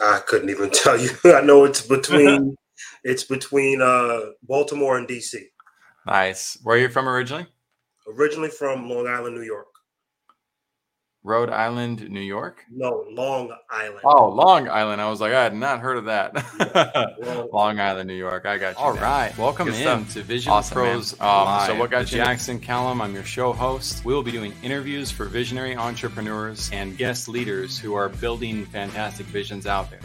I couldn't even tell you. I know it's between it's between uh, Baltimore and DC. Nice. Where are you from originally? Originally from Long Island, New York. Rhode Island, New York? No, Long Island. Oh, Long Island. I was like, I had not heard of that. Yeah, Long Island, New York. I got you. All now. right. Welcome Good in stuff. to Vision awesome, Pros. Um, so, what got you? Jackson Callum. I'm your show host. We will be doing interviews for visionary entrepreneurs and guest leaders who are building fantastic visions out there.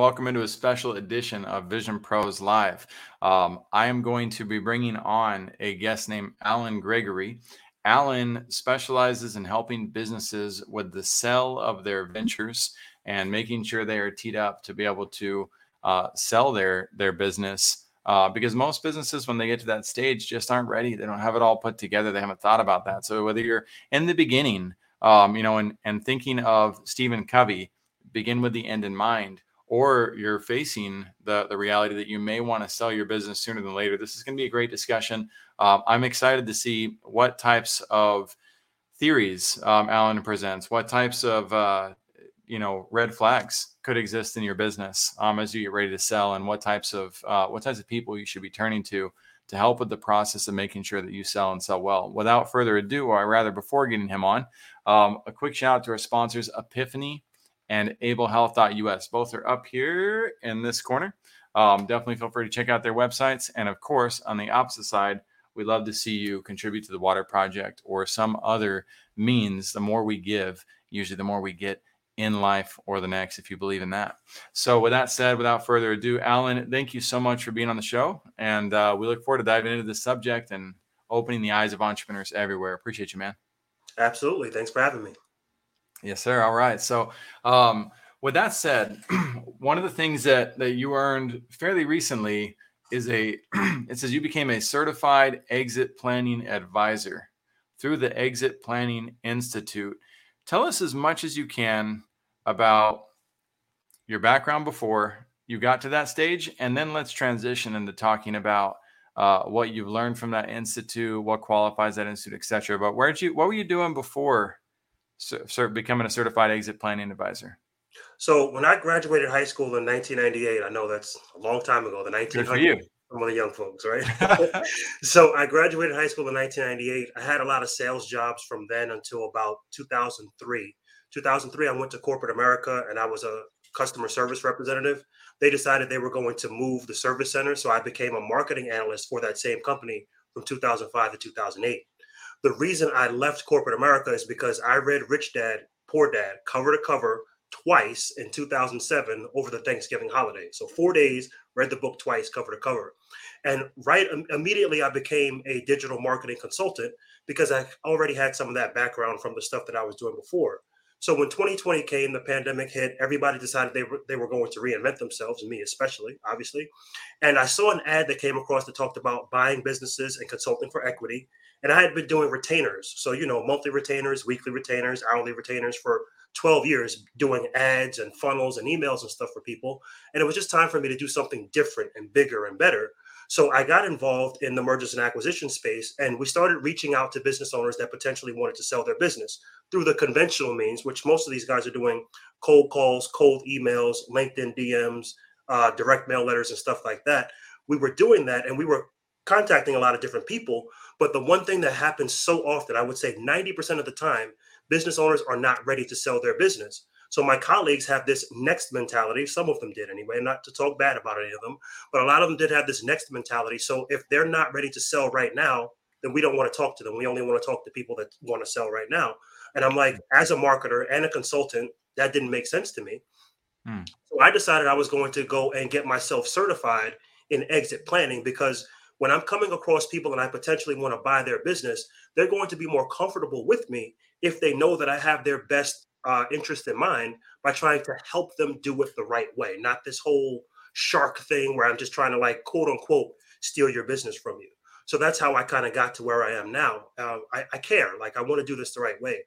Welcome into a special edition of Vision Pros Live. Um, I am going to be bringing on a guest named Alan Gregory. Alan specializes in helping businesses with the sell of their ventures and making sure they are teed up to be able to uh, sell their their business. Uh, because most businesses, when they get to that stage, just aren't ready. They don't have it all put together. They haven't thought about that. So whether you're in the beginning, um, you know, and and thinking of Stephen Covey, begin with the end in mind or you're facing the, the reality that you may want to sell your business sooner than later, this is going to be a great discussion. Um, I'm excited to see what types of theories um, Alan presents, what types of uh, you know red flags could exist in your business um, as you get ready to sell, and what types of uh, what types of people you should be turning to to help with the process of making sure that you sell and sell well. Without further ado, or rather before getting him on, um, a quick shout out to our sponsors, Epiphany and ablehealth.us. Both are up here in this corner. Um, definitely feel free to check out their websites. And of course, on the opposite side, we'd love to see you contribute to the water project or some other means. The more we give, usually the more we get in life or the next, if you believe in that. So, with that said, without further ado, Alan, thank you so much for being on the show. And uh, we look forward to diving into this subject and opening the eyes of entrepreneurs everywhere. Appreciate you, man. Absolutely. Thanks for having me. Yes, sir. All right. So, um, with that said, one of the things that that you earned fairly recently is a it says you became a certified exit planning advisor through the Exit Planning Institute. Tell us as much as you can about your background before you got to that stage, and then let's transition into talking about uh, what you've learned from that institute, what qualifies that institute, etc. But where did you, what were you doing before cert, becoming a certified exit planning advisor? So when I graduated high school in 1998, I know that's a long time ago, the 1900s. Some of the young folks, right? so I graduated high school in 1998. I had a lot of sales jobs from then until about 2003. 2003, I went to corporate America and I was a customer service representative. They decided they were going to move the service center. So I became a marketing analyst for that same company from 2005 to 2008. The reason I left corporate America is because I read Rich Dad, Poor Dad cover to cover twice in 2007 over the Thanksgiving holiday. So four days, read the book twice, cover to cover. And right immediately, I became a digital marketing consultant because I already had some of that background from the stuff that I was doing before. So when 2020 came, the pandemic hit, everybody decided they were they were going to reinvent themselves, me especially, obviously. And I saw an ad that came across that talked about buying businesses and consulting for equity. And I had been doing retainers. So, you know, monthly retainers, weekly retainers, hourly retainers for 12 years, doing ads and funnels and emails and stuff for people. And it was just time for me to do something different and bigger and better. So I got involved in the mergers and acquisition space, and we started reaching out to business owners that potentially wanted to sell their business through the conventional means, which most of these guys are doing cold calls, cold emails, LinkedIn DMs, uh, direct mail letters, and stuff like that. We were doing that, and we were contacting a lot of different people. But the one thing that happens so often, I would say 90% of the time, business owners are not ready to sell their business. So my colleagues have this next mentality. Some of them did anyway, not to talk bad about any of them, but a lot of them did have this next mentality. So if they're not ready to sell right now, then we don't want to talk to them. We only want to talk to people that want to sell right now. And I'm like, as a marketer and a consultant, that didn't make sense to me. Hmm. So I decided I was going to go and get myself certified in exit planning because when I'm coming across people and I potentially want to buy their business, they're going to be more comfortable with me if they know that I have their best uh, interest in mind by trying to help them do it the right way, not this whole shark thing where I'm just trying to like quote unquote steal your business from you. So that's how I kind of got to where I am now. Uh, I, I care, like I want to do this the right way.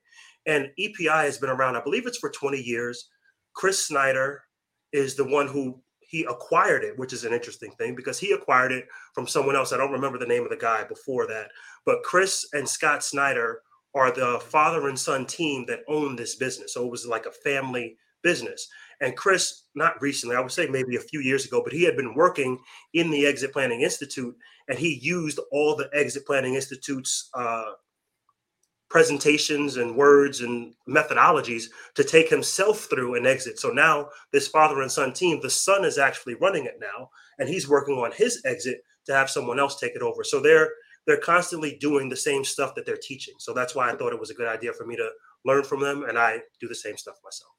And EPI has been around, I believe it's for 20 years. Chris Snider is the one who he acquired it, which is an interesting thing because he acquired it from someone else. I don't remember the name of the guy before that, but Chris and Scott Snider are the father and son team that own this business. So it was like a family business. And Chris, not recently, I would say maybe a few years ago, but he had been working in the Exit Planning Institute and he used all the Exit Planning Institute's uh, presentations and words and methodologies to take himself through an exit. So now this father and son team, the son is actually running it now, and he's working on his exit to have someone else take it over. So they're they're constantly doing the same stuff that they're teaching. So that's why I thought it was a good idea for me to learn from them, and I do the same stuff myself.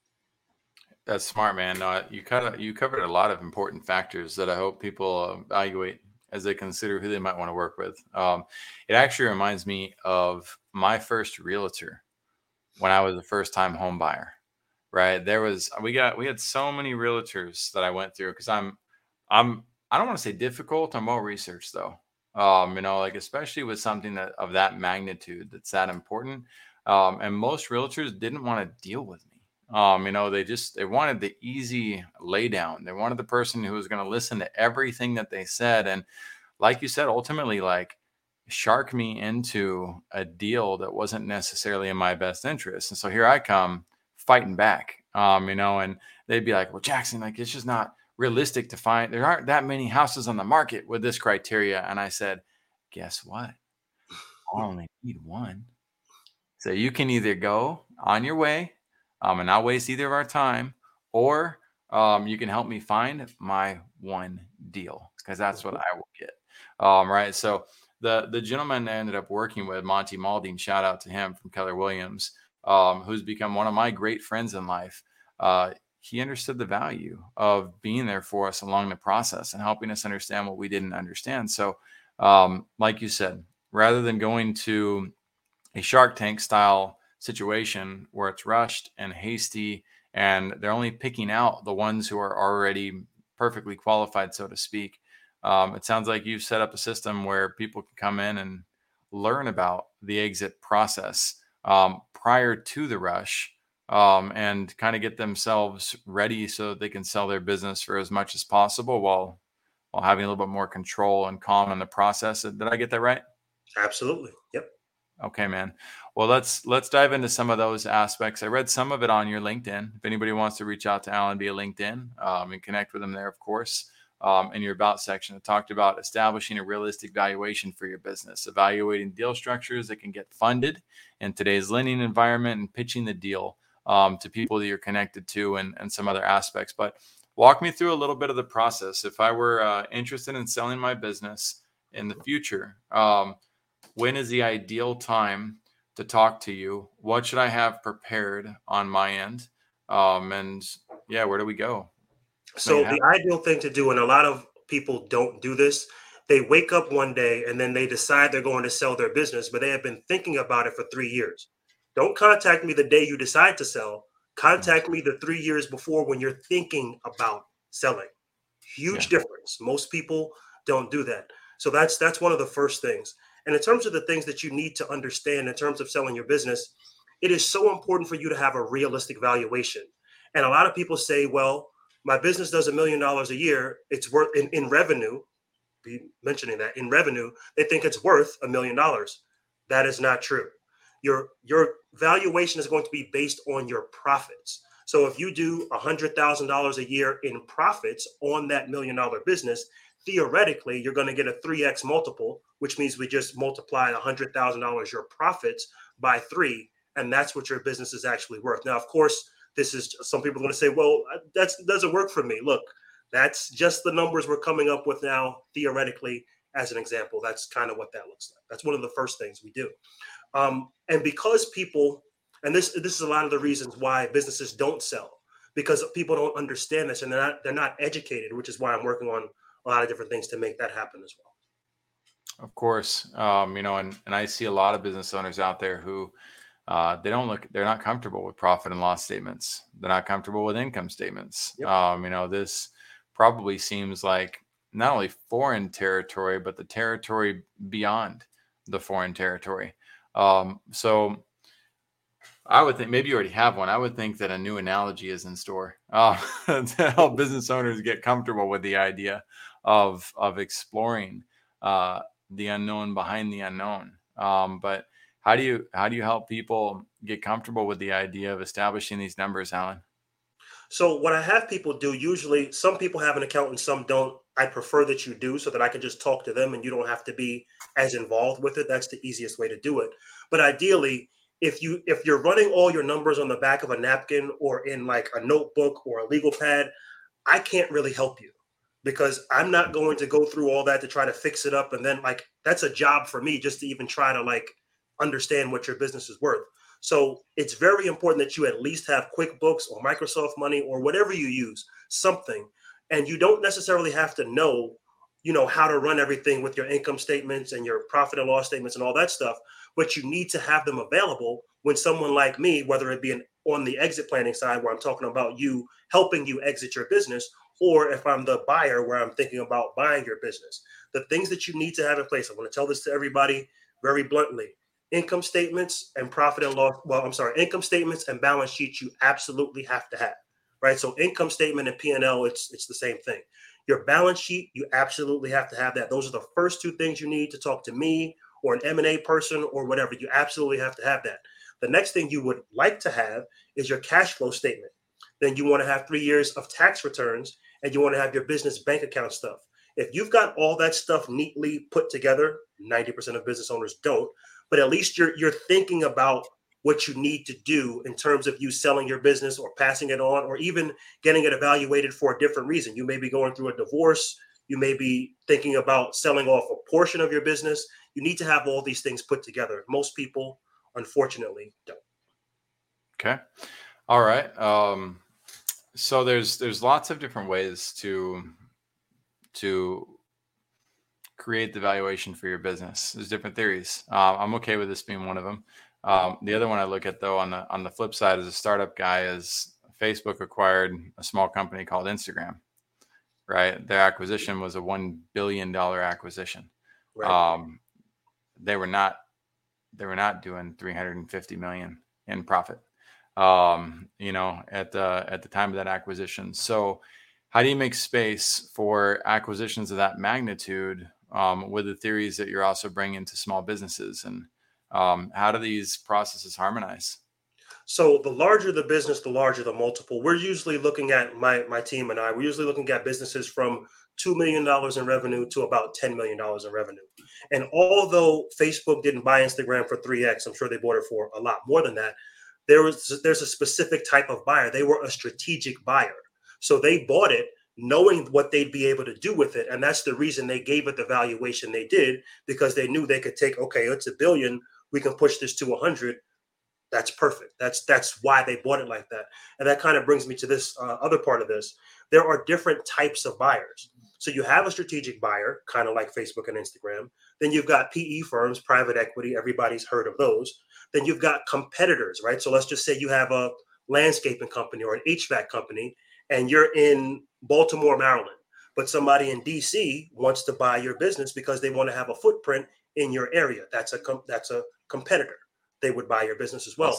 That's smart, man. Uh, you kind of you covered a lot of important factors that I hope people evaluate as they consider who they might want to work with. Um, it actually reminds me of my first realtor when I was a first time home buyer. Right there was we got we had so many realtors that I went through because I'm I'm I don't want to say difficult. I'm well researched though. Um, you know, like especially with something that of that magnitude that's that important. Um, and most realtors didn't want to deal with me. Um, you know, they just they wanted the easy laydown. They wanted the person who was going to listen to everything that they said. And like you said, ultimately, like shark me into a deal that wasn't necessarily in my best interest. And so here I come fighting back. Um, you know, and they'd be like, Well, Jackson, like it's just not realistic to find there aren't that many houses on the market with this criteria. And I said, Guess what? I only need one. So you can either go on your way um, and not waste either of our time, or um, you can help me find my one deal because that's what I will get. Um, right. So the the gentleman I ended up working with, Monty Maldine, shout out to him from Keller Williams, um, who's become one of my great friends in life. Uh, he understood the value of being there for us along the process and helping us understand what we didn't understand. So, um, like you said, rather than going to a Shark Tank style situation where it's rushed and hasty and they're only picking out the ones who are already perfectly qualified, so to speak. Um, it sounds like you've set up a system where people can come in and learn about the exit process um, prior to the rush um, and kind of get themselves ready so that they can sell their business for as much as possible while while having a little bit more control and calm in the process. Did I get that right? Absolutely. Yep. Okay, man. Well, let's let's dive into some of those aspects. I read some of it on your LinkedIn. If anybody wants to reach out to Alan via LinkedIn um, and connect with him there, of course, um, in your about section, it talked about establishing a realistic valuation for your business, evaluating deal structures that can get funded in today's lending environment, and pitching the deal um, to people that you're connected to, and and some other aspects. But walk me through a little bit of the process. If I were uh, interested in selling my business in the future, um, when is the ideal time? to talk to you. What should I have prepared on my end? Um, and yeah, where do we go? So the ideal thing to do, and a lot of people don't do this, they wake up one day and then they decide they're going to sell their business, but they have been thinking about it for three years. Don't contact me the day you decide to sell. Contact mm-hmm. me the three years before when you're thinking about selling. Huge yeah. difference. Most people don't do that. So that's that's one of the first things. And in terms of the things that you need to understand in terms of selling your business, it is so important for you to have a realistic valuation. And a lot of people say, well, my business does a million dollars a year. It's worth in, in revenue, be mentioning that in revenue, they think it's worth a million dollars. That is not true. Your your valuation is going to be based on your profits. So if you do a hundred thousand dollars a year in profits on that million dollar business, theoretically you're going to get a 3x multiple which means we just multiply $100000 your profits by three and that's what your business is actually worth. Now of course this is some people are going to say well uh, that doesn't work for me. Look that's just the numbers we're coming up with now theoretically as an example. That's kind of what that looks like. That's one of the first things we do um, and because people and this this is a lot of the reasons why businesses don't sell because people don't understand this and they're not they're not educated which is why i'm working on a lot of different things to make that happen as well. Of course, um, you know, and and I see a lot of business owners out there who uh, they don't look, they're not comfortable with profit and loss statements. They're not comfortable with income statements. Yep. Um, you know, this probably seems like not only foreign territory, but the territory beyond the foreign territory. Um, so I would think maybe you already have one. I would think that a new analogy is in store uh, to help business owners get comfortable with the idea of of exploring uh, the unknown behind the unknown. Um, but how do you how do you help people get comfortable with the idea of establishing these numbers, Alan? So what I have people do usually, some people have an account and some don't. I prefer that you do so that I can just talk to them and you don't have to be as involved with it. That's the easiest way to do it. But ideally, if you if you're running all your numbers on the back of a napkin or in like a notebook or a legal pad, I can't really help you because I'm not going to go through all that to try to fix it up and then like that's a job for me just to even try to like understand what your business is worth. So it's very important that you at least have QuickBooks or Microsoft Money or whatever you use, something. And you don't necessarily have to know, you know, how to run everything with your income statements and your profit and loss statements and all that stuff, but you need to have them available when someone like me, whether it be an, on the exit planning side where I'm talking about you helping you exit your business, or if I'm the buyer where I'm thinking about buying your business. The things that you need to have in place. I want to tell this to everybody very bluntly income statements and profit and loss. Well, I'm sorry, income statements and balance sheets you absolutely have to have, right? So income statement and P&L, it's it's the same thing. Your balance sheet, you absolutely have to have that. Those are the first two things you need to talk to me or an M&A person or whatever. You absolutely have to have that. The next thing you would like to have is your cash flow statement. Then you want to have three years of tax returns and you want to have your business bank account stuff. If you've got all that stuff neatly put together, 90% of business owners don't, but at least you're you're thinking about what you need to do in terms of you selling your business or passing it on or even getting it evaluated for a different reason. You may be going through a divorce, you may be thinking about selling off a portion of your business. You need to have all these things put together. Most people unfortunately don't. Okay. All right. Um so there's there's lots of different ways to to create the valuation for your business. There's different theories. Uh, I'm okay with this being one of them. Um, the other one I look at though on the on the flip side as a startup guy is Facebook acquired a small company called Instagram. Right, their acquisition was a one billion dollar acquisition. Right. Um, they were not they were not doing 350 million in profit. Um, you know, at the at the time of that acquisition. So, how do you make space for acquisitions of that magnitude um, with the theories that you're also bringing to small businesses and um, how do these processes harmonize? So the larger the business the larger the multiple. We're usually looking at my my team and i we're usually looking at businesses from $2 million in revenue to about $10 million in revenue. And although facebook didn't buy instagram for 3x i'm sure they bought it for a lot more than that there was there's a specific type of buyer. They were a strategic buyer. So they bought it knowing what they'd be able to do with it. And that's the reason they gave it the valuation they did, because they knew they could take, okay, it's a billion, we can push this to hundred. That's perfect. That's that's why they bought it like that. And that kind of brings me to this uh, other part of this. There are different types of buyers. So you have a strategic buyer, kind of like Facebook and Instagram. Then you've got PE firms, private equity. Everybody's heard of those. Then you've got competitors, right? So let's just say you have a landscaping company or an HVAC company, and you're in Baltimore, Maryland, but somebody in DC wants to buy your business because they want to have a footprint in your area. That's a that's a competitor. They would buy your business as well.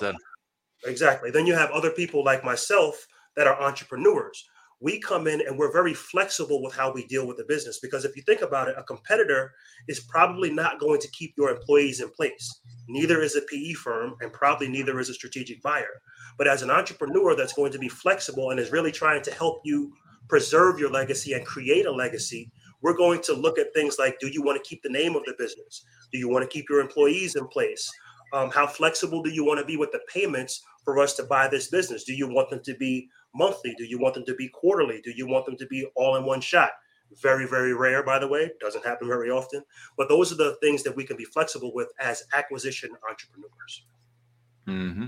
exactly. Then you have other people like myself that are entrepreneurs. We come in and we're very flexible with how we deal with the business because if you think about it, a competitor is probably not going to keep your employees in place. Neither is a PE firm, and probably neither is a strategic buyer. But as an entrepreneur that's going to be flexible and is really trying to help you preserve your legacy and create a legacy, we're going to look at things like do you want to keep the name of the business? Do you want to keep your employees in place? Um, how flexible do you want to be with the payments for us to buy this business? Do you want them to be monthly? Do you want them to be quarterly? Do you want them to be all in one shot? Very, very rare, by the way. Doesn't happen very often. But those are the things that we can be flexible with as acquisition entrepreneurs. Mm-hmm.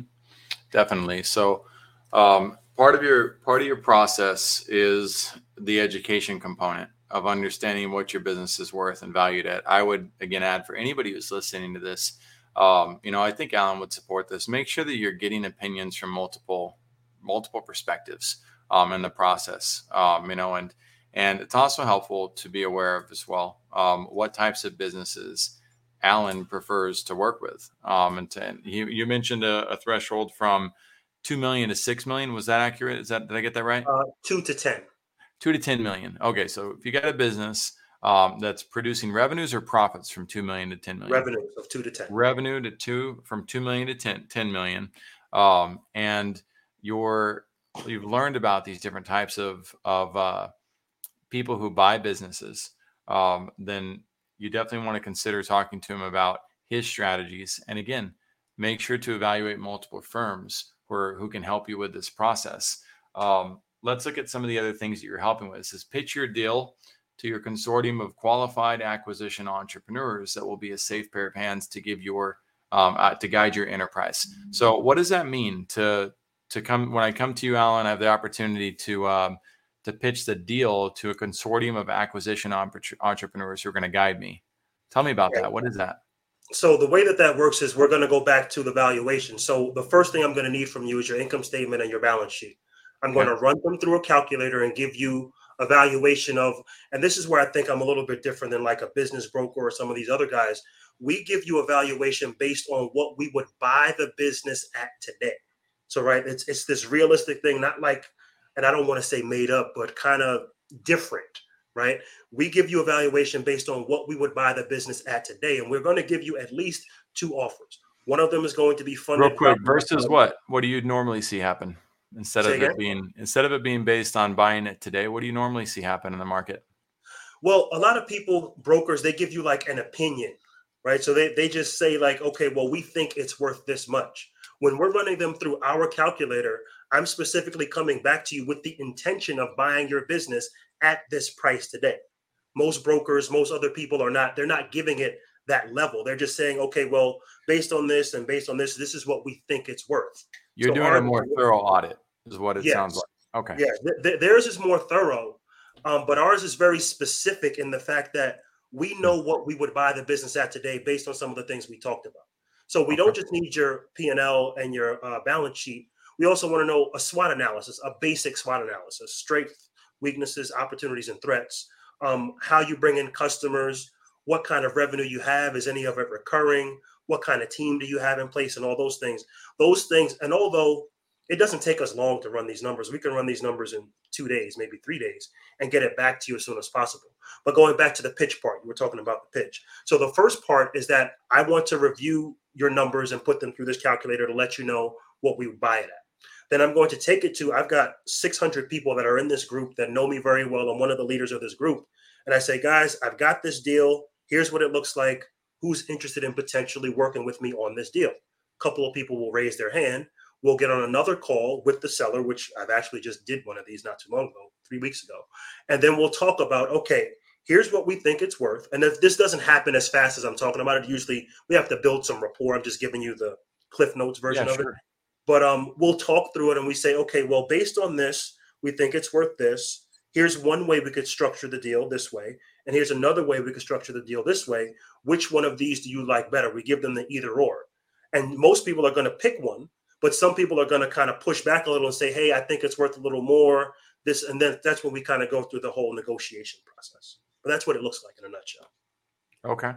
Definitely. So, um, part of your part of your process is the education component of understanding what your business is worth and valued at. I would again add for anybody who's listening to this, um, you know, I think Alan would support this. Make sure that you're getting opinions from multiple multiple perspectives um, in the process. Um, you know, and and it's also helpful to be aware of as well um, what types of businesses Alan prefers to work with. Um, and, to, you, you mentioned a, a, threshold from two million to six million. Was that accurate? Is that did I get that right? Uh, two to ten. Two to ten million. Okay, so if you got a business um, that's producing revenues or profits from two million to ten million. Revenues of two to ten. Revenue to two from two million to 10, 10 million, um, and you're you've learned about these different types of of uh, people who buy businesses. Um, then you definitely want to consider talking to him about his strategies. And again, make sure to evaluate multiple firms who, are, who can help you with this process. Um, let's look at some of the other things that you're helping with. This is pitch your deal to your consortium of qualified acquisition entrepreneurs that will be a safe pair of hands to give your um, uh, to guide your enterprise. So, what does that mean to to come when I come to you, Alan? I have the opportunity to um, to pitch the deal to a consortium of acquisition entrepreneurs who are going to guide me. Tell me about that. What is that? So the way that that works is we're going to go back to the valuation. So the first thing I'm going to need from you is your income statement and your balance sheet. I'm going to run them through a calculator and give you a valuation of, and this is where I think I'm a little bit different than like a business broker or some of these other guys. We give you a valuation based on what we would buy the business at today. So right, it's it's this realistic thing, not like and I don't want to say made up, but kind of different, right? We give you evaluation based on what we would buy the business at today, and we're going to give you at least two offers. One of them is going to be funded. Real quick, versus what? What do you normally see happen instead say of again? it being instead of it being based on buying it today? What do you normally see happen in the market? Well, a lot of people, brokers, they give you like an opinion, right? So they, they just say, like, okay, well, we think it's worth this much. When we're running them through our calculator, I'm specifically coming back to you with the intention of buying your business at this price today. Most brokers, most other people are not, they're not giving it that level. They're just saying, okay, well, based on this and based on this, this is what we think it's worth. You're so doing our, a more thorough audit, is what it yes, sounds like. Okay. Yeah, th- th- theirs is more thorough, um, but ours is very specific in the fact that we know what we would buy the business at today based on some of the things we talked about. So we okay. don't just need your P and L and your uh, balance sheet. We also want to know a SWOT analysis, a basic SWOT analysis, strengths, weaknesses, opportunities, and threats. Um, how you bring in customers, what kind of revenue you have, is any of it recurring? What kind of team do you have in place, and all those things. Those things, and although it doesn't take us long to run these numbers, we can run these numbers in two days, maybe three days, and get it back to you as soon as possible. But going back to the pitch part, you were talking about the pitch. So the first part is that I want to review your numbers and put them through this calculator to let you know what we would buy it at then I'm going to take it to I've got 600 people that are in this group that know me very well. I'm one of the leaders of this group. And I say, guys, I've got this deal. Here's what it looks like. Who's interested in potentially working with me on this deal? A couple of people will raise their hand. We'll get on another call with the seller, which I've actually just did one of these not too long ago, three weeks ago. And then we'll talk about, okay, here's what we think it's worth. And if this doesn't happen as fast as I'm talking about it, usually we have to build some rapport. I'm just giving you the Cliff Notes version yeah, of sure. it. But um, we'll talk through it and we say, okay, well, based on this, we think it's worth this. Here's one way we could structure the deal this way. And here's another way we could structure the deal this way. Which one of these do you like better? We give them the either or. And most people are going to pick one, but some people are going to kind of push back a little and say, hey, I think it's worth a little more. This and then that's when we kind of go through the whole negotiation process. But that's what it looks like in a nutshell. Okay.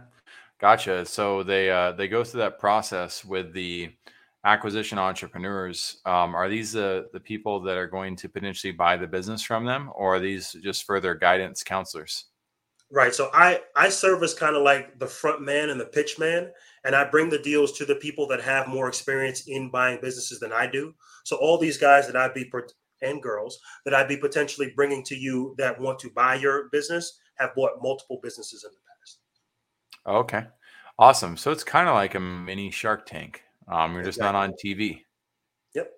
Gotcha. So they uh, they go through that process with the acquisition entrepreneurs um, are these the, the people that are going to potentially buy the business from them or are these just further guidance counselors right so i i serve as kind of like the front man and the pitch man and i bring the deals to the people that have more experience in buying businesses than i do so all these guys that i'd be and girls that i'd be potentially bringing to you that want to buy your business have bought multiple businesses in the past okay awesome so it's kind of like a mini shark tank um, you're just not on TV. Yep.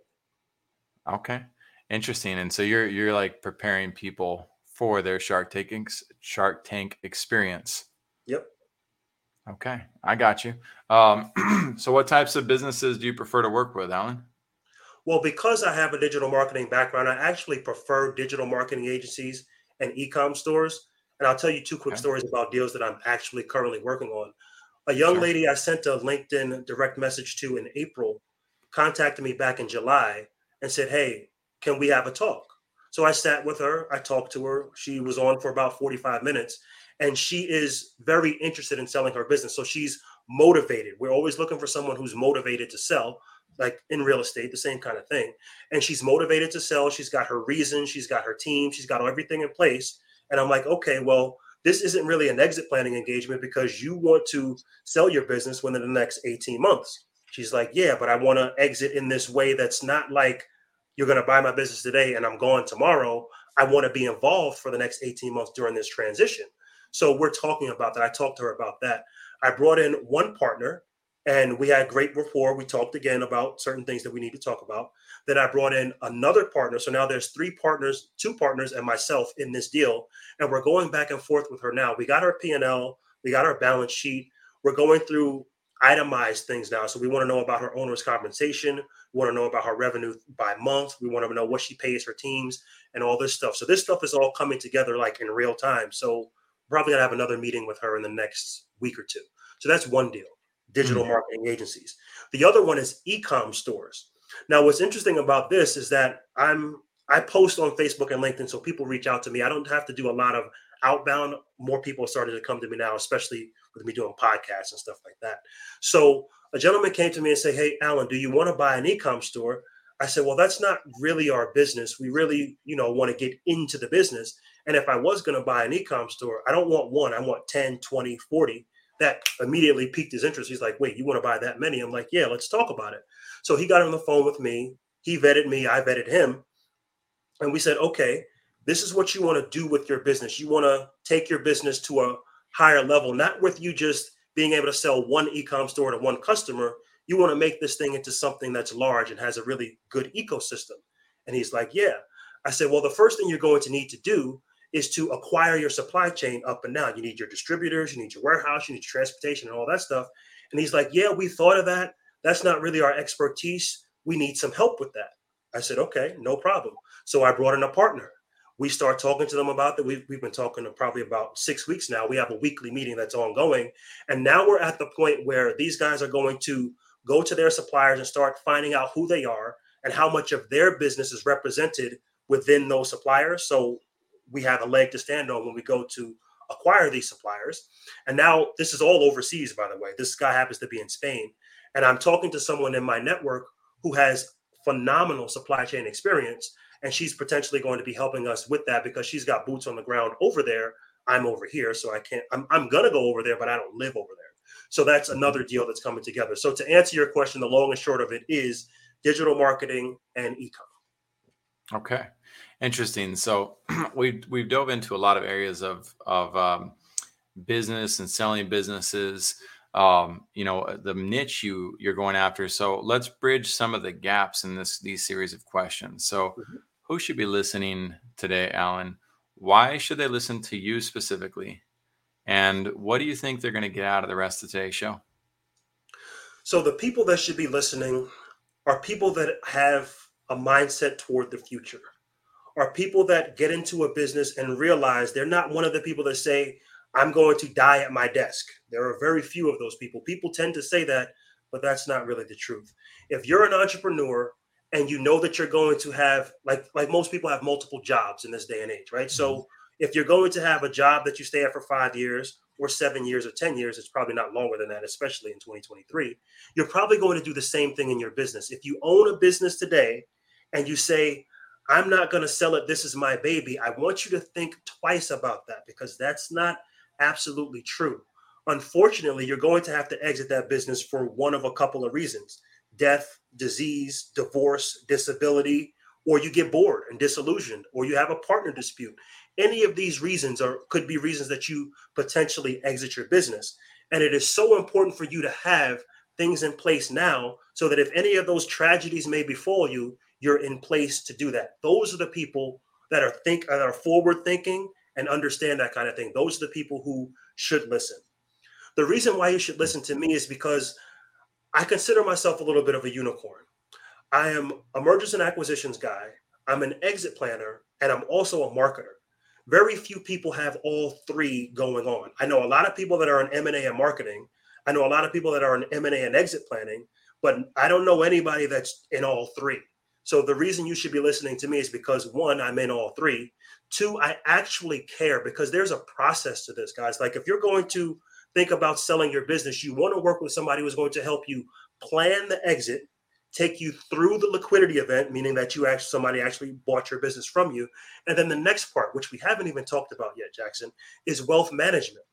Okay. Interesting. And so you're you're like preparing people for their Shark Tank Shark Tank experience. Yep. Okay, I got you. Um, so, what types of businesses do you prefer to work with, Alan? Well, because I have a digital marketing background, I actually prefer digital marketing agencies and e-com stores. And I'll tell you two quick okay. stories about deals that I'm actually currently working on. A young sure. lady I sent a LinkedIn direct message to in April contacted me back in July and said, Hey, can we have a talk? So I sat with her, I talked to her. She was on for about 45 minutes. And she is very interested in selling her business. So she's motivated. We're always looking for someone who's motivated to sell, like in real estate, the same kind of thing. And she's motivated to sell. She's got her reason, she's got her team, she's got everything in place. And I'm like, okay, well, this isn't really an exit planning engagement because you want to sell your business within the next 18 months. She's like, yeah, but I want to exit in this way that's not like you're going to buy my business today and I'm gone tomorrow. I want to be involved for the next 18 months during this transition. So we're talking about that. I talked to her about that. I brought in one partner and we had great rapport. We talked again about certain things that we need to talk about. Then I brought in another partner. So now there's three partners, two partners, and myself in this deal, and we're going back and forth with her now. We got our P and L, we got our balance sheet. We're going through itemized things now. So we want to know about her owner's compensation. We want to know about her revenue by month. We want to know what she pays her teams and all this stuff. So this stuff is all coming together like in real time. So probably gonna have another meeting with her in the next week or two. So that's one deal digital mm-hmm. marketing agencies. The other one is e-com stores. Now, what's interesting about this is that I'm I post on Facebook and LinkedIn, so people reach out to me. I don't have to do a lot of outbound. More people started to come to me now, especially with me doing podcasts and stuff like that. So a gentleman came to me and said, "Hey, Alan, do you want to buy an e-com store?" I said, "Well, that's not really our business. We really, you know, want to get into the business. And if I was going to buy an e-com store, I don't want one. I want 10, 20, 40 that immediately piqued his interest. He's like, wait, you want to buy that many? I'm like, yeah, let's talk about it. So he got on the phone with me. He vetted me. I vetted him. And we said, okay, this is what you want to do with your business. You want to take your business to a higher level, not with you just being able to sell one e-com store to one customer. You want to make this thing into something that's large and has a really good ecosystem. And he's like, yeah. I said, well, the first thing you're going to need to do is to acquire your supply chain up and down. You need your distributors, you need your warehouse, you need your transportation, and all that stuff. And he's like, Yeah, we thought of that. That's not really our expertise. We need some help with that. I said, Okay, no problem. So I brought in a partner. We start talking to them about that. We've, we've been talking to probably about six weeks now. We have a weekly meeting that's ongoing. And now we're at the point where these guys are going to go to their suppliers and start finding out who they are and how much of their business is represented within those suppliers. So we have a leg to stand on when we go to acquire these suppliers. And now this is all overseas, by the way. This guy happens to be in Spain. And I'm talking to someone in my network who has phenomenal supply chain experience. And she's potentially going to be helping us with that because she's got boots on the ground over there. I'm over here. So I can't, I'm, I'm going to go over there, but I don't live over there. So that's another deal that's coming together. So to answer your question, the long and short of it is digital marketing and e-com. Okay. Interesting. So we've we've dove into a lot of areas of of um, business and selling businesses. Um, you know the niche you you're going after. So let's bridge some of the gaps in this these series of questions. So mm-hmm. who should be listening today, Alan? Why should they listen to you specifically? And what do you think they're going to get out of the rest of today's show? So the people that should be listening are people that have a mindset toward the future are people that get into a business and realize they're not one of the people that say, I'm going to die at my desk. There are very few of those people. People tend to say that, but that's not really the truth. If you're an entrepreneur and you know that you're going to have like like most people have multiple jobs in this day and age, right? Mm-hmm. So if you're going to have a job that you stay at for 5 years or 7 years or 10 years, it's probably not longer than that, especially in 2023. You're probably going to do the same thing in your business. If you own a business today and you say, I'm not going to sell it. This is my baby. I want you to think twice about that because that's not absolutely true. Unfortunately, you're going to have to exit that business for one of a couple of reasons death, disease, divorce, disability, or you get bored and disillusioned, or you have a partner dispute. Any of these reasons are could be reasons that you potentially exit your business. And it is so important for you to have things in place now so that if any of those tragedies may befall you, you're in place to do that. Those are the people that are think that are forward thinking and understand that kind of thing. Those are the people who should listen. The reason why you should listen to me is because I consider myself a little bit of a unicorn. I am a mergers and acquisitions guy. I'm an exit planner and I'm also a marketer. Very few people have all three going on. I know a lot of people that are in M&A and marketing. I know a lot of people that are in M&A and exit planning, but I don't know anybody that's in all three. So the reason you should be listening to me is because one, I'm in all three. Two, I actually care because there's a process to this, guys. Like if you're going to think about selling your business, you want to work with somebody who's going to help you plan the exit, take you through the liquidity event, meaning that you actually somebody actually bought your business from you. And then the next part, which we haven't even talked about yet, Jackson, is wealth management.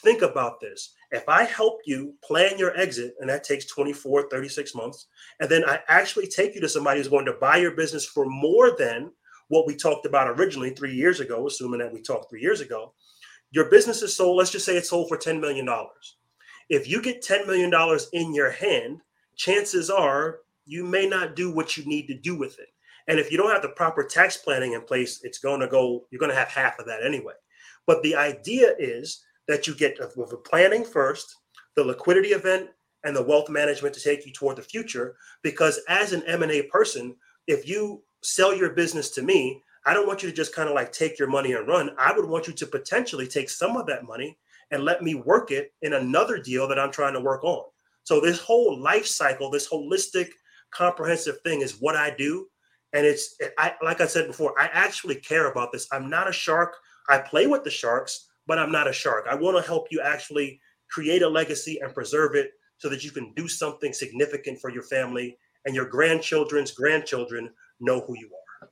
Think about this. If I help you plan your exit, and that takes 24, 36 months, and then I actually take you to somebody who's going to buy your business for more than what we talked about originally three years ago, assuming that we talked three years ago, your business is sold, let's just say it's sold for $10 million. If you get $10 million in your hand, chances are you may not do what you need to do with it. And if you don't have the proper tax planning in place, it's going to go, you're going to have half of that anyway. But the idea is that you get with the planning first, the liquidity event, and the wealth management to take you toward the future. Because as an M&A person, if you sell your business to me, I don't want you to just kind of like take your money and run. I would want you to potentially take some of that money and let me work it in another deal that I'm trying to work on. So this whole life cycle, this holistic, comprehensive thing is what I do. And it's I like I said before, I actually care about this. I'm not a shark. I play with the sharks, but I'm not a shark. I want to help you actually create a legacy and preserve it so that you can do something significant for your family and your grandchildren's grandchildren know who you are.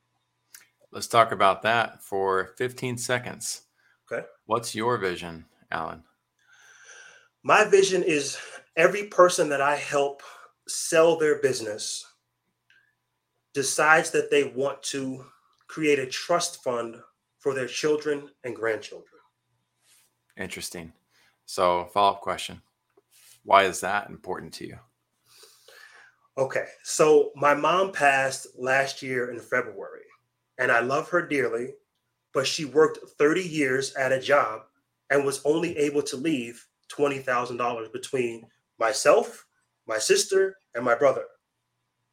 Let's talk about that for 15 seconds. Okay. What's your vision, Alan? My vision is every person that I help sell their business decides that they want to create a trust fund for their children and grandchildren. Interesting. So, follow up question Why is that important to you? Okay. So, my mom passed last year in February, and I love her dearly, but she worked 30 years at a job and was only able to leave $20,000 between myself, my sister, and my brother.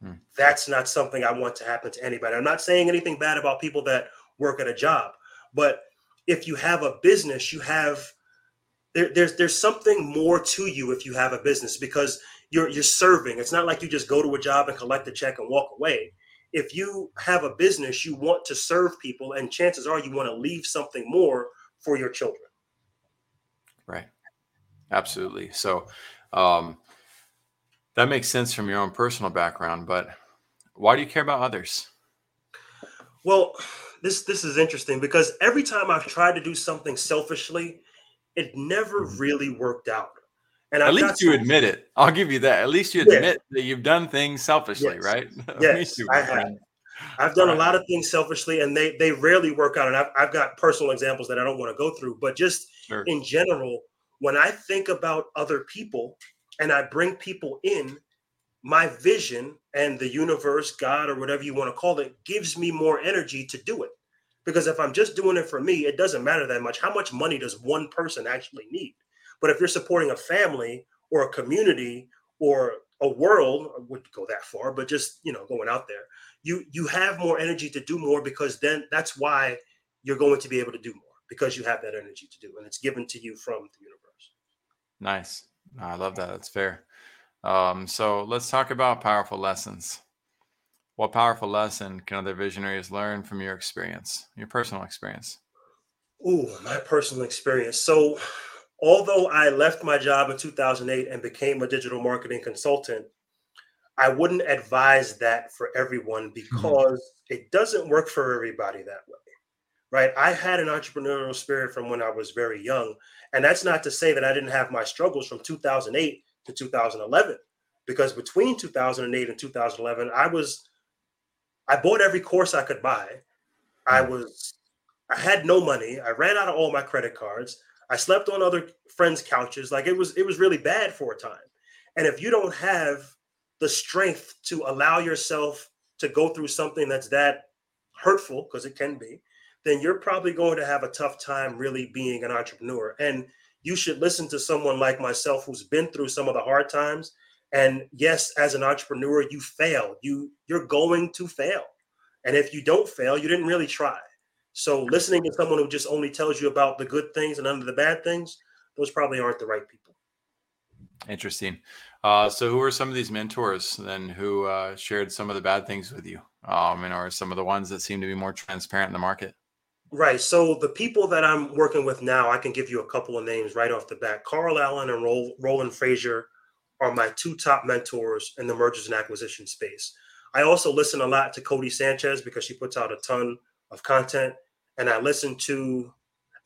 Hmm. That's not something I want to happen to anybody. I'm not saying anything bad about people that work at a job, but if you have a business, you have there, there's there's something more to you if you have a business because you're you're serving. It's not like you just go to a job and collect a check and walk away. If you have a business, you want to serve people, and chances are you want to leave something more for your children. Right. Absolutely. So um, that makes sense from your own personal background, but why do you care about others? Well, this this is interesting because every time I've tried to do something selfishly, it never mm-hmm. really worked out. And at I've least you admit it. I'll give you that. At least you admit yeah. that you've done things selfishly, yes. right? Yes, I have. I've done right. a lot of things selfishly, and they they rarely work out. And I've, I've got personal examples that I don't want to go through, but just sure. in general, when I think about other people and I bring people in, my vision and the universe, God, or whatever you want to call it, gives me more energy to do it. Because if I'm just doing it for me, it doesn't matter that much. How much money does one person actually need? But if you're supporting a family or a community or a world, I wouldn't go that far, but just you know, going out there, you you have more energy to do more because then that's why you're going to be able to do more because you have that energy to do, and it's given to you from the universe. Nice. I love that. That's fair. Um, so let's talk about powerful lessons. What powerful lesson can other visionaries learn from your experience, your personal experience? Ooh, my personal experience. So, although I left my job in 2008 and became a digital marketing consultant, I wouldn't advise that for everyone mm-hmm. because mm-hmm. it doesn't work for everybody that way. Right? I had an entrepreneurial spirit from when I was very young, and that's not to say that I didn't have my struggles from 2008 to 2011 because between 2008 and 2011 i was i bought every course i could buy. I hmm. was i had no money. I ran out of all my credit cards. I slept on other friends couches. Like it was it was really bad for a time. And if you don't have the strength to allow yourself to go through something that's that hurtful because it can be then you're probably going to have a tough time really being an entrepreneur. And you should listen to someone like myself who's been through some of the hard times. And yes as an entrepreneur you fail. You you're going to fail. And if you don't fail you didn't really try. So listening to someone who just only tells you about the good things and under the bad things those probably aren't the right people. Interesting. Uh, so who are some of these mentors then who uh, shared some of the bad things with you um, and are some of the ones that seem to be more transparent in the market? Right. So the people that I'm working with now, I can give you a couple of names right off the bat. Carl Allen and Roland Frasier are my two top mentors in the mergers and acquisition space. I also listen a lot to Codie Sanchez because she puts out a ton of content, and I listen to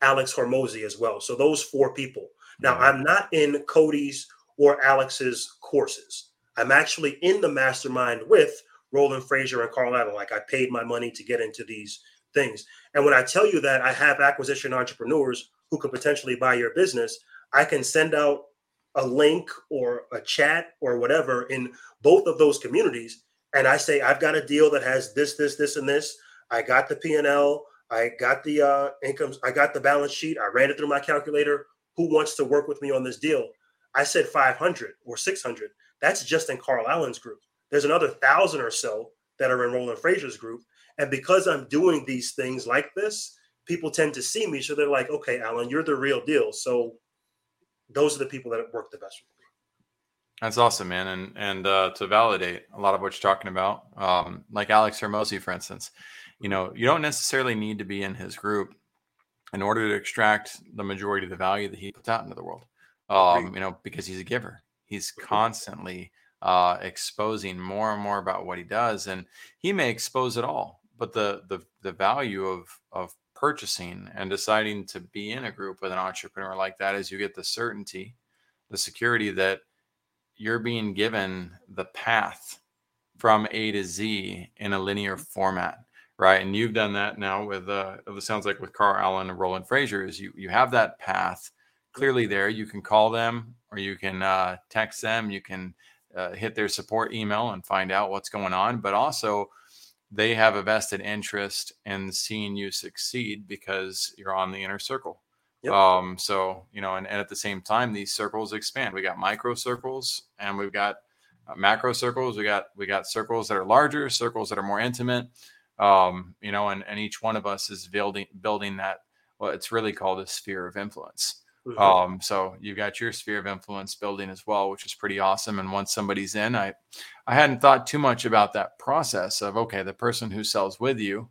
Alex Hormozi as well. So those four people. Now mm-hmm. I'm not in Codie's or Alex's courses. I'm actually in the mastermind with Roland Frasier and Carl Allen. Like I paid my money to get into these things. And when I tell you that I have acquisition entrepreneurs who could potentially buy your business, I can send out a link or a chat or whatever in both of those communities. And I say, I've got a deal that has this, this, this, and this. I got the P&L. I got the uh, incomes. I got the balance sheet. I ran it through my calculator. Who wants to work with me on this deal? I said 500 or 600. That's just in Carl Allen's group. There's another thousand or so that are in Roland Frasier's group. And because I'm doing these things like this, people tend to see me. So they're like, okay, Alan, you're the real deal. So those are the people that work the best with me. That's awesome, man. And and uh, to validate a lot of what you're talking about, um, like Alex Hormozi, for instance, you know, you don't necessarily need to be in his group in order to extract the majority of the value that he puts out into the world. Um, you know, because he's a giver. He's constantly uh, exposing more and more about what he does, and he may expose it all but the the the value of of purchasing and deciding to be in a group with an entrepreneur like that is you get the certainty, the security that you're being given the path from A to Z in a linear format, right? And you've done that now with uh, it sounds like with Carl Allen and Roland Frasier is you you have that path clearly there. You can call them or you can uh, text them. You can uh, hit their support email and find out what's going on, but also they have a vested interest in seeing you succeed because you're on the inner circle. Yep. Um, so you know, and, and, at the same time, these circles expand. We got micro circles, and we've got uh, macro circles. We got we got circles that are larger, circles that are more intimate. Um, you know, and and each one of us is building building that. Well, it's really called a sphere of influence. Mm-hmm. Um, so you've got your sphere of influence building as well, which is pretty awesome. And once somebody's in, I I hadn't thought too much about that process of okay, the person who sells with you,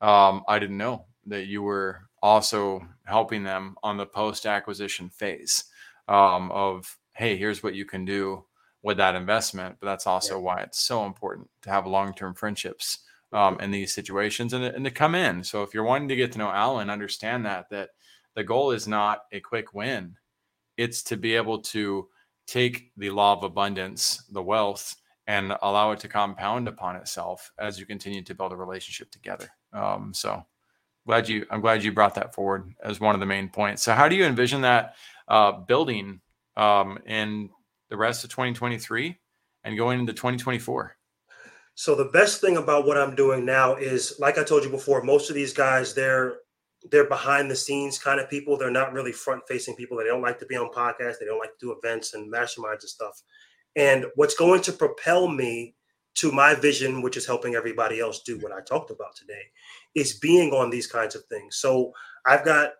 um, I didn't know that you were also helping them on the post acquisition phase um, of hey, here's what you can do with that investment. But that's also yeah. why it's so important to have long term friendships um, mm-hmm. in these situations and, and to come in. So if you're wanting to get to know Alan, understand that that the goal is not a quick win. It's to be able to take the law of abundance, the wealth, and allow it to compound upon itself as you continue to build a relationship together. Um, so glad you, I'm glad you brought that forward as one of the main points. So how do you envision that uh, building um, in the rest of 2023 and going into 2024? So the best thing about what I'm doing now is, like I told you before, most of these guys, they're they're behind the scenes kind of people. They're not really front facing people. They don't like to be on podcasts. They don't like to do events and masterminds and stuff. And what's going to propel me to my vision, which is helping everybody else do what I talked about today, is being on these kinds of things. So I've got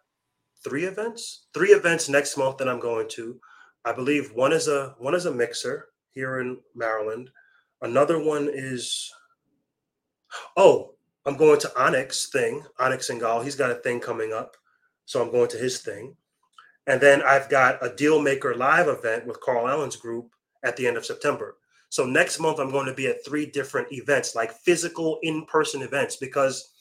three events, three events next month that I'm going to. I believe one is a one is a mixer here in Maryland. Another one is oh, I'm going to Anik's thing, Anik Singal. He's got a thing coming up. So I'm going to his thing. And then I've got a Deal Maker live event with Carl Allen's group at the end of September. So next month I'm going to be at three different events, like physical in-person events, because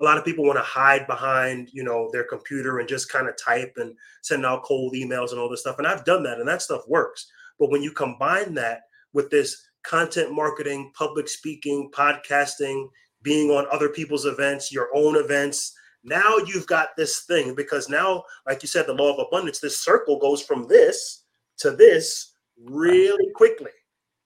a lot of people want to hide behind, you know, their computer and just kind of type and send out cold emails and all this stuff. And I've done that and that stuff works. But when you combine that with this content marketing, public speaking, podcasting, being on other people's events, your own events. Now you've got this thing because now, like you said, the law of abundance, this circle goes from this to this really quickly.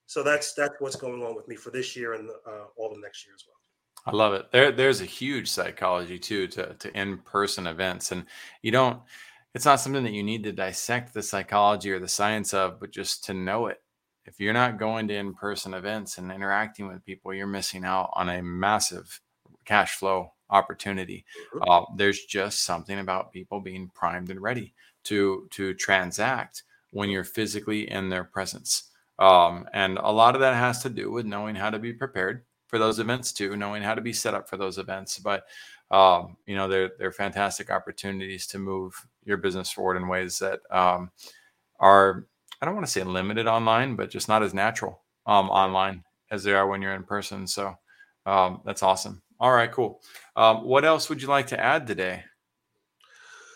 So that's that's what's going on with me for this year and uh, all the next year as well. I love it. There, there's a huge psychology too to to in-person events, and you don't. It's not something that you need to dissect the psychology or the science of, but just to know it if you're not going to in-person events and interacting with people you're missing out on a massive cash flow opportunity. Uh, there's just something about people being primed and ready to to transact when you're physically in their presence. Um, and a lot of that has to do with knowing how to be prepared for those events too, knowing how to be set up for those events. But um, you know, they're they're fantastic opportunities to move your business forward in ways that um, are I don't want to say limited online, but just not as natural um, online as they are when you're in person. So um, that's awesome. All right, cool. Um, what else would you like to add today?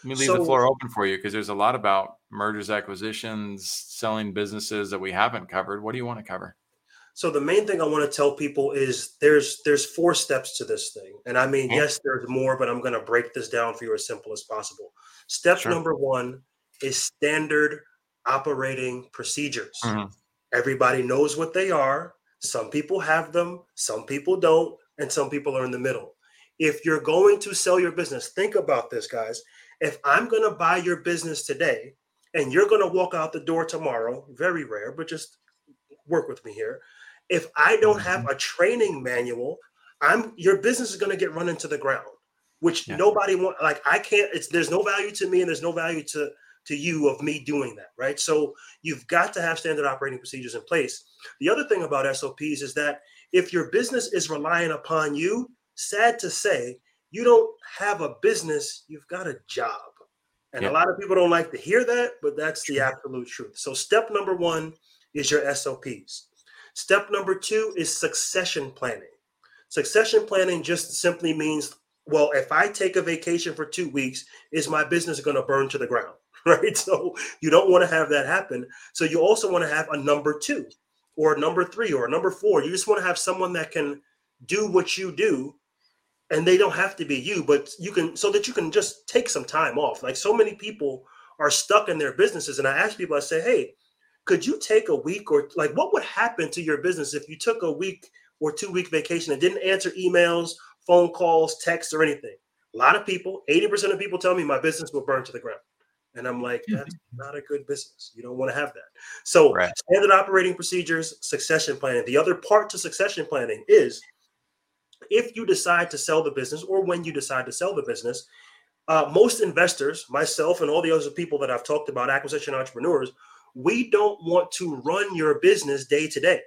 Let me leave so, the floor open for you because there's a lot about mergers, acquisitions, selling businesses that we haven't covered. What do you want to cover? So the main thing I want to tell people is there's there's four steps to this thing. And I mean, yes, there's more, but I'm going to break this down for you as simple as possible. Step sure. number 1 is standard operating procedures. Mm-hmm. Everybody knows what they are. Some people have them, some people don't, and some people are in the middle. If you're going to sell your business, think about this, guys. If I'm going to buy your business today and you're going to walk out the door tomorrow, very rare, but just work with me here. If I don't have mm-hmm. a training manual, I'm your business is going to get run into the ground, which yeah. nobody want. Like I can't. It's there's no value to me, and there's no value to to you of me doing that, right? So you've got to have standard operating procedures in place. The other thing about SOPs is that if your business is relying upon you, sad to say, you don't have a business, you've got a job. And yeah. a lot of people don't like to hear that, but that's the absolute truth. So step number one is your SOPs. Step number two is succession planning. Succession planning just simply means, well, if I take a vacation for two weeks, is my business going to burn to the ground? Right. So you don't want to have that happen. So you also want to have a number two or a number three or a number four. You just want to have someone that can do what you do and they don't have to be you, but you can so that you can just take some time off. Like so many people are stuck in their businesses. And I ask people, I say, hey, could you take a week or like what would happen to your business if you took a week or two week vacation and didn't answer emails, phone calls, texts, or anything? A lot of people, 80% of people tell me my business will burn to the ground. And I'm like, that's not a good business. You don't want to have that. So, right. standard operating procedures, succession planning. The other part to succession planning is if you decide to sell the business or when you decide to sell the business, uh, most investors, myself and all the other people that I've talked about, acquisition entrepreneurs, we don't want to run your business day to day.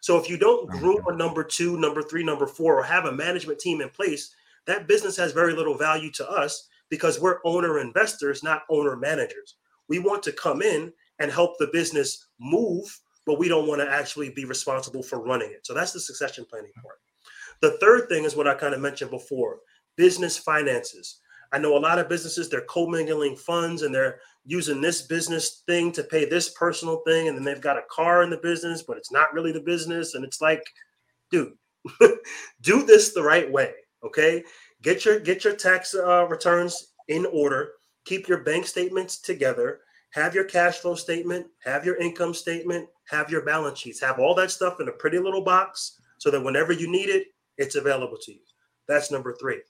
So if you don't groom a number two, number three, number four, or have a management team in place, that business has very little value to us because we're owner investors, not owner managers. We want to come in and help the business move, but we don't want to actually be responsible for running it. So that's the succession planning part. The third thing is what I kind of mentioned before business finances. I know a lot of businesses, they're commingling funds and they're using this business thing to pay this personal thing. And then they've got a car in the business, but it's not really the business. And it's like, dude, do this the right way. Okay. Get your get your tax uh, returns in order. Keep your bank statements together. Have your cash flow statement. Have your income statement. Have your balance sheets. Have all that stuff in a pretty little box so that whenever you need it, it's available to you. That's number three.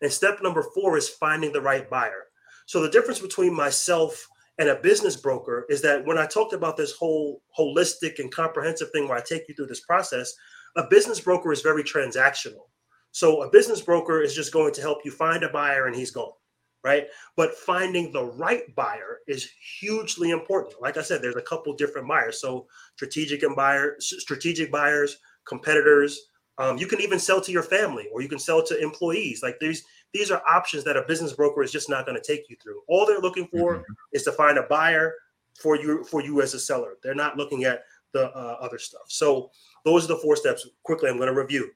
And step number four is finding the right buyer. So the difference between myself and a business broker is that when I talked about this whole holistic and comprehensive thing where I take you through this process, a business broker is very transactional. So a business broker is just going to help you find a buyer and he's gone, right? But finding the right buyer is hugely important. Like I said, there's a couple different buyers. So strategic and buyer, strategic buyers, competitors, um, you can even sell to your family or you can sell to employees. Like these, these are options that a business broker is just not going to take you through. All they're looking for mm-hmm. is to find a buyer for you for you as a seller. They're not looking at the uh, other stuff. So those are the four steps. Quickly, I'm going to review.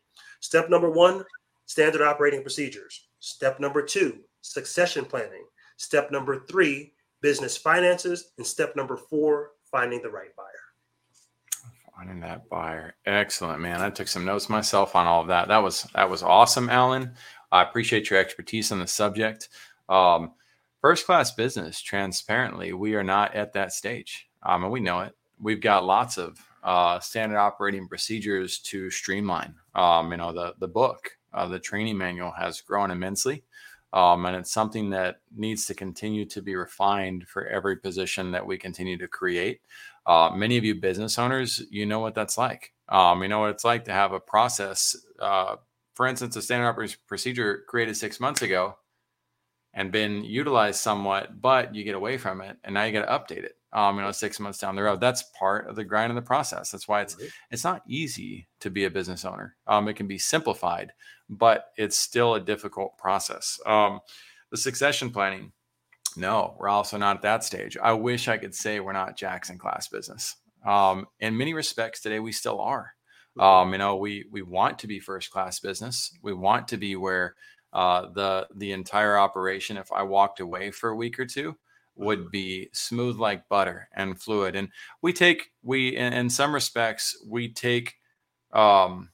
Step number one: standard operating procedures. Step number two: succession planning. Step number three: business finances, and step number four: finding the right buyer. Finding that buyer. Excellent, man. I took some notes myself on all of that. That was that was awesome, Alan. I appreciate your expertise on the subject. Um, first class business, transparently, we are not at that stage. Um, and we know it. We've got lots of uh, standard operating procedures to streamline. Um, you know, the the book, uh, the training manual has grown immensely. Um, and it's something that needs to continue to be refined for every position that we continue to create. Uh, many of you business owners, you know what that's like. Um, you know what it's like to have a process. Uh, for instance, a standard operating procedure created six months ago and been utilized somewhat, but you get away from it and now you got to update it. Um, you know, six months down the road. That's part of the grind of the process. That's why it's mm-hmm. it's not easy to be a business owner. Um, it can be simplified, but it's still a difficult process. Um, the succession planning, no, we're also not at that stage. I wish I could say we're not Jackson class business. Um, in many respects, today we still are. Um, you know, we we want to be first class business. We want to be where uh, the the entire operation, if I walked away for a week or two, would be smooth like butter and fluid. And we take we in, in some respects we take um,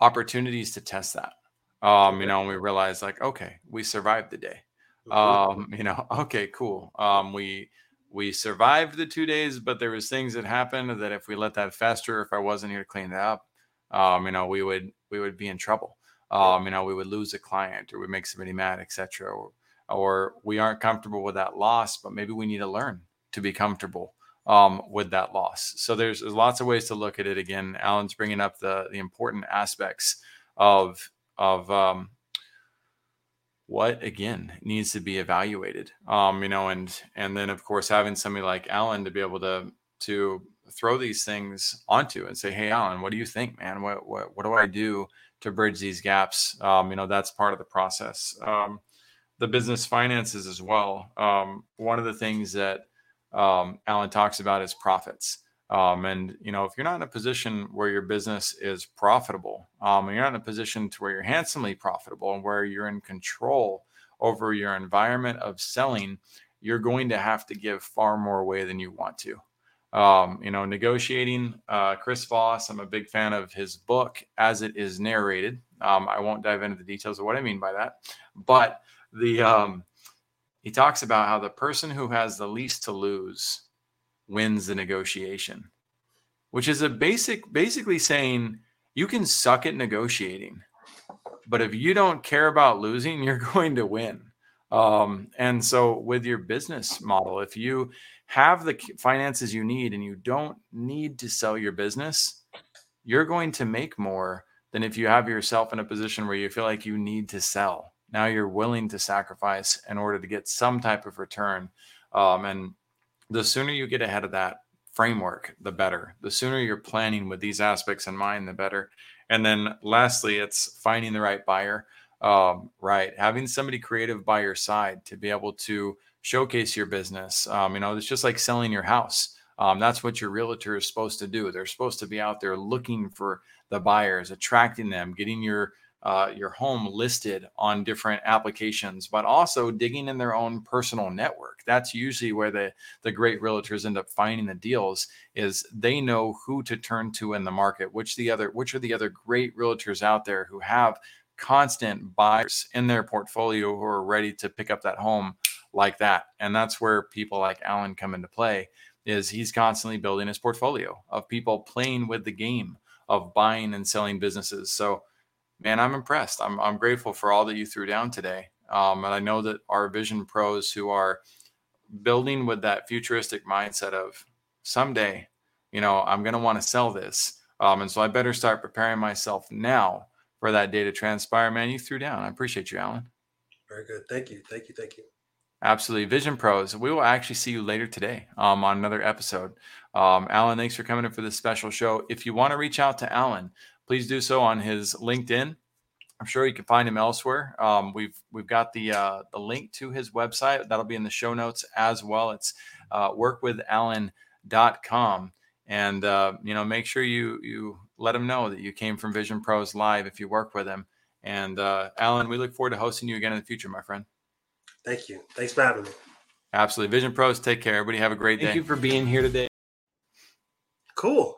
opportunities to test that. Um, you know, and we realize like, okay, we survived the day. Mm-hmm. Um, you know, okay, cool. Um, we we survived the two days, but there was things that happened that if we let that fester, if I wasn't here to clean it up, um, you know, we would we would be in trouble. Um, you know, we would lose a client or we'd make somebody mad, etc. Or, or we aren't comfortable with that loss, but maybe we need to learn to be comfortable um, with that loss. So there's, there's lots of ways to look at it. Again, Alan's bringing up the the important aspects of of um, what again needs to be evaluated um you know and and then of course having somebody like alan to be able to to throw these things onto and say hey alan what do you think man what what, what do i do to bridge these gaps um you know that's part of the process um the business finances as well um one of the things that um alan talks about is profits um, and you know, if you're not in a position where your business is profitable, um, and you're not in a position to where you're handsomely profitable and where you're in control over your environment of selling, you're going to have to give far more away than you want to. Um, you know, negotiating. Uh, Chris Voss, I'm a big fan of his book as it is narrated. Um, I won't dive into the details of what I mean by that, but the um, he talks about how the person who has the least to lose wins the negotiation, which is a basic, basically saying you can suck at negotiating, but if you don't care about losing, you're going to win. Um, and so, with your business model, if you have the finances you need and you don't need to sell your business, you're going to make more than if you have yourself in a position where you feel like you need to sell. Now you're willing to sacrifice in order to get some type of return. Um, and the sooner you get ahead of that framework, the better. The sooner you're planning with these aspects in mind, the better. And then lastly, it's finding the right buyer. Um, right. Having somebody creative by your side to be able to showcase your business. Um, you know, it's just like selling your house. Um, that's what your realtor is supposed to do. They're supposed to be out there looking for the buyers, attracting them, getting your uh, your home listed on different applications, but also digging in their own personal network. That's usually where the the great realtors end up finding the deals. Is they know who to turn to in the market, which the other which are the other great realtors out there who have constant buyers in their portfolio who are ready to pick up that home like that. And that's where people like Alan come into play. Is he's constantly building his portfolio of people playing with the game of buying and selling businesses. So man, I'm impressed. I'm, I'm grateful for all that you threw down today. Um, and I know that our vision pros who are building with that futuristic mindset of someday, you know, I'm going to want to sell this. Um, and so I better start preparing myself now for that day to transpire. Man, you threw down. I appreciate you, Alan. Very good. Thank you. Thank you. Thank you. Absolutely. Vision Pros. We will actually see you later today um, on another episode. Um, Alan, thanks for coming in for this special show. If you want to reach out to Alan, please do so on his LinkedIn. I'm sure you can find him elsewhere. Um, we've we've got the uh, the link to his website that'll be in the show notes as well. It's uh, workwithalan.com, and uh, you know make sure you you let him know that you came from Vision Pros Live if you work with him. And uh, Alan, we look forward to hosting you again in the future, my friend. Thank you. Thanks for having me. Absolutely, Vision Pros. Take care. Everybody have a great Thank day. Thank you for being here today. Cool.